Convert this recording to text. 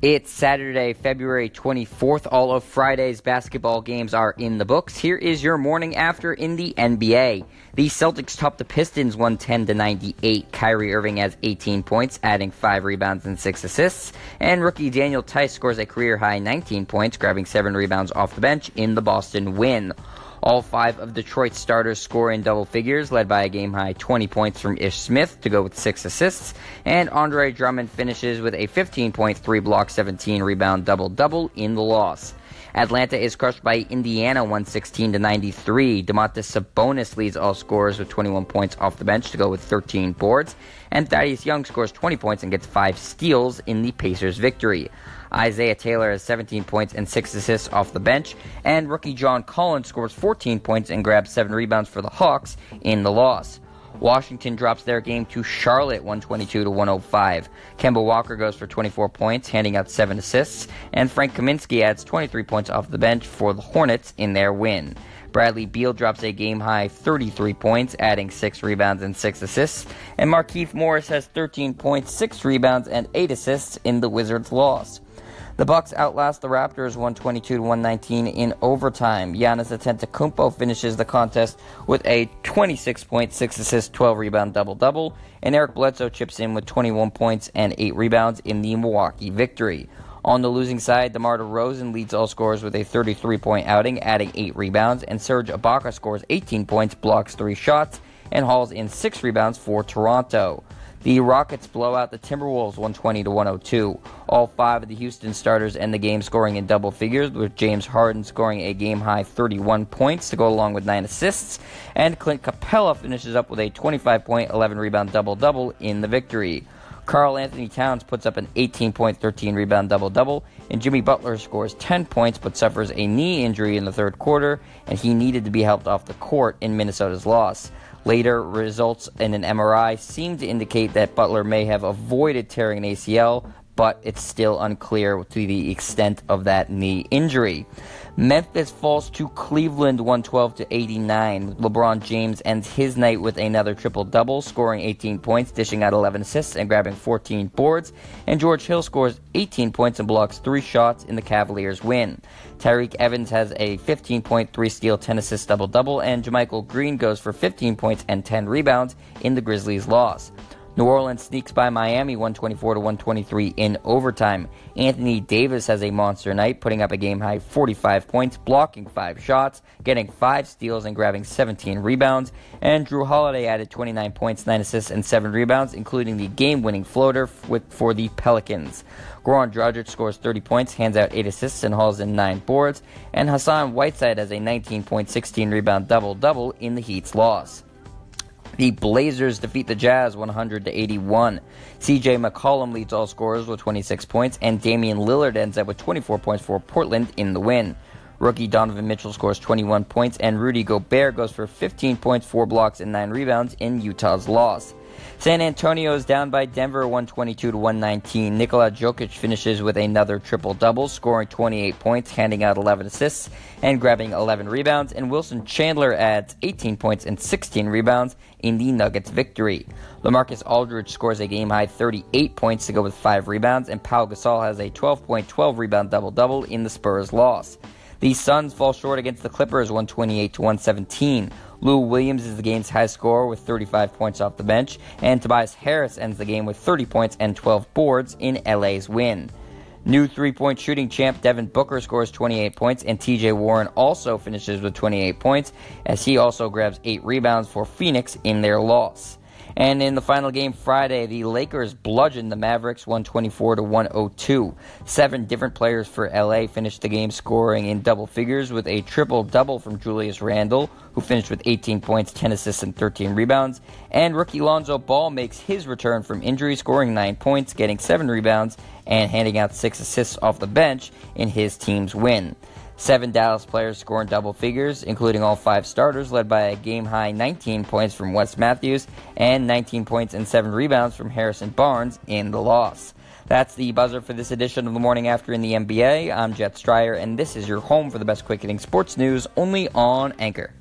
It's Saturday, February 24th. All of Friday's basketball games are in the books. Here is your morning after in the NBA. The Celtics topped the Pistons 110 to 98. Kyrie Irving has 18 points, adding 5 rebounds and 6 assists. And rookie Daniel Theis scores a career high 19 points, grabbing 7 rebounds off the bench in the Boston win. All five of Detroit's starters score in double figures, led by a game high 20 points from Ish Smith to go with six assists. And Andre Drummond finishes with a 15 point, 3 block, 17 rebound double double in the loss. Atlanta is crushed by Indiana 116 to 93. Domantas Sabonis leads all scorers with 21 points off the bench to go with 13 boards, and Thaddeus Young scores 20 points and gets 5 steals in the Pacers' victory. Isaiah Taylor has 17 points and 6 assists off the bench, and rookie John Collins scores 14 points and grabs 7 rebounds for the Hawks in the loss. Washington drops their game to Charlotte 122 to 105. Kemba Walker goes for 24 points, handing out 7 assists, and Frank Kaminsky adds 23 points off the bench for the Hornets in their win. Bradley Beal drops a game high 33 points, adding 6 rebounds and 6 assists, and Markieff Morris has 13 points, 6 rebounds, and 8 assists in the Wizards' loss. The Bucks outlast the Raptors 122 to 119 in overtime. Giannis Antetokounmpo finishes the contest with a 26 point, 6 assist, 12 rebound double double, and Eric Bledsoe chips in with 21 points and 8 rebounds in the Milwaukee victory. On the losing side, DeMar DeRozan leads all scorers with a 33 point outing, adding 8 rebounds, and Serge Ibaka scores 18 points, blocks 3 shots, and hauls in 6 rebounds for Toronto. The Rockets blow out the Timberwolves 120 to 102. All five of the Houston starters end the game scoring in double figures, with James Harden scoring a game high 31 points to go along with 9 assists, and Clint Capela finishes up with a 25 point, 11 rebound double double in the victory. Karl-Anthony Towns puts up an 18 point, 13 rebound double double, and Jimmy Butler scores 10 points but suffers a knee injury in the third quarter, and he needed to be helped off the court in Minnesota's loss. Later results in an MRI seem to indicate that Butler may have avoided tearing an ACL, but it's still unclear to the extent of that knee injury. Memphis falls to Cleveland 112 to 89. LeBron James ends his night with another triple double, scoring 18 points, dishing out 11 assists, and grabbing 14 boards. And George Hill scores 18 points and blocks three shots in the Cavaliers' win. Tyreke Evans has a 15 point, 3 steal, 10 assist double double, and JaMychal Green goes for 15 points and 10 rebounds in the Grizzlies' loss. New Orleans sneaks by Miami 124 to 123 in overtime. Anthony Davis has a monster night, putting up a game high 45 points, blocking 5 shots, getting 5 steals, and grabbing 17 rebounds. And Jrue Holiday added 29 points, 9 assists, and 7 rebounds, including the game winning floater for the Pelicans. Goran Dragic scores 30 points, hands out 8 assists, and hauls in 9 boards. And Hassan Whiteside has a 19 point, 16 rebound double double in the Heat's loss. The Blazers defeat the Jazz 100 to 81. CJ McCollum leads all scorers with 26 points, and Damian Lillard ends up with 24 points for Portland in the win. Rookie Donovan Mitchell scores 21 points, and Rudy Gobert goes for 15 points, 4 blocks, and 9 rebounds in Utah's loss. San Antonio is down by Denver 122 to 119. Nikola Jokic finishes with another triple double, scoring 28 points, handing out 11 assists, and grabbing 11 rebounds. And Wilson Chandler adds 18 points and 16 rebounds in the Nuggets' victory. Lamarcus Aldridge scores a game high 38 points to go with 5 rebounds, and Pau Gasol has a 12 point, 12 rebound double double in the Spurs' loss. The Suns fall short against the Clippers 128 to 117. Lou Williams is the game's high scorer with 35 points off the bench, and Tobias Harris ends the game with 30 points and 12 boards in LA's win. New three point shooting champ Devin Booker scores 28 points, and TJ Warren also finishes with 28 points, as he also grabs 8 rebounds for Phoenix in their loss. And in the final game Friday, the Lakers bludgeoned the Mavericks 124 to 102. Seven different players for LA finished the game scoring in double figures with a triple double from Julius Randle, who finished with 18 points, 10 assists, and 13 rebounds. And rookie Lonzo Ball makes his return from injury, scoring 9 points, getting 7 rebounds, and handing out 6 assists off the bench in his team's win. Seven Dallas players score in double figures, including all five starters, led by a game high 19 points from Wes Matthews and 19 points and 7 rebounds from Harrison Barnes in the loss. That's the buzzer for this edition of the morning after in the NBA. I'm Jet Stryer, and this is your home for the best quick hitting sports news only on Anchor.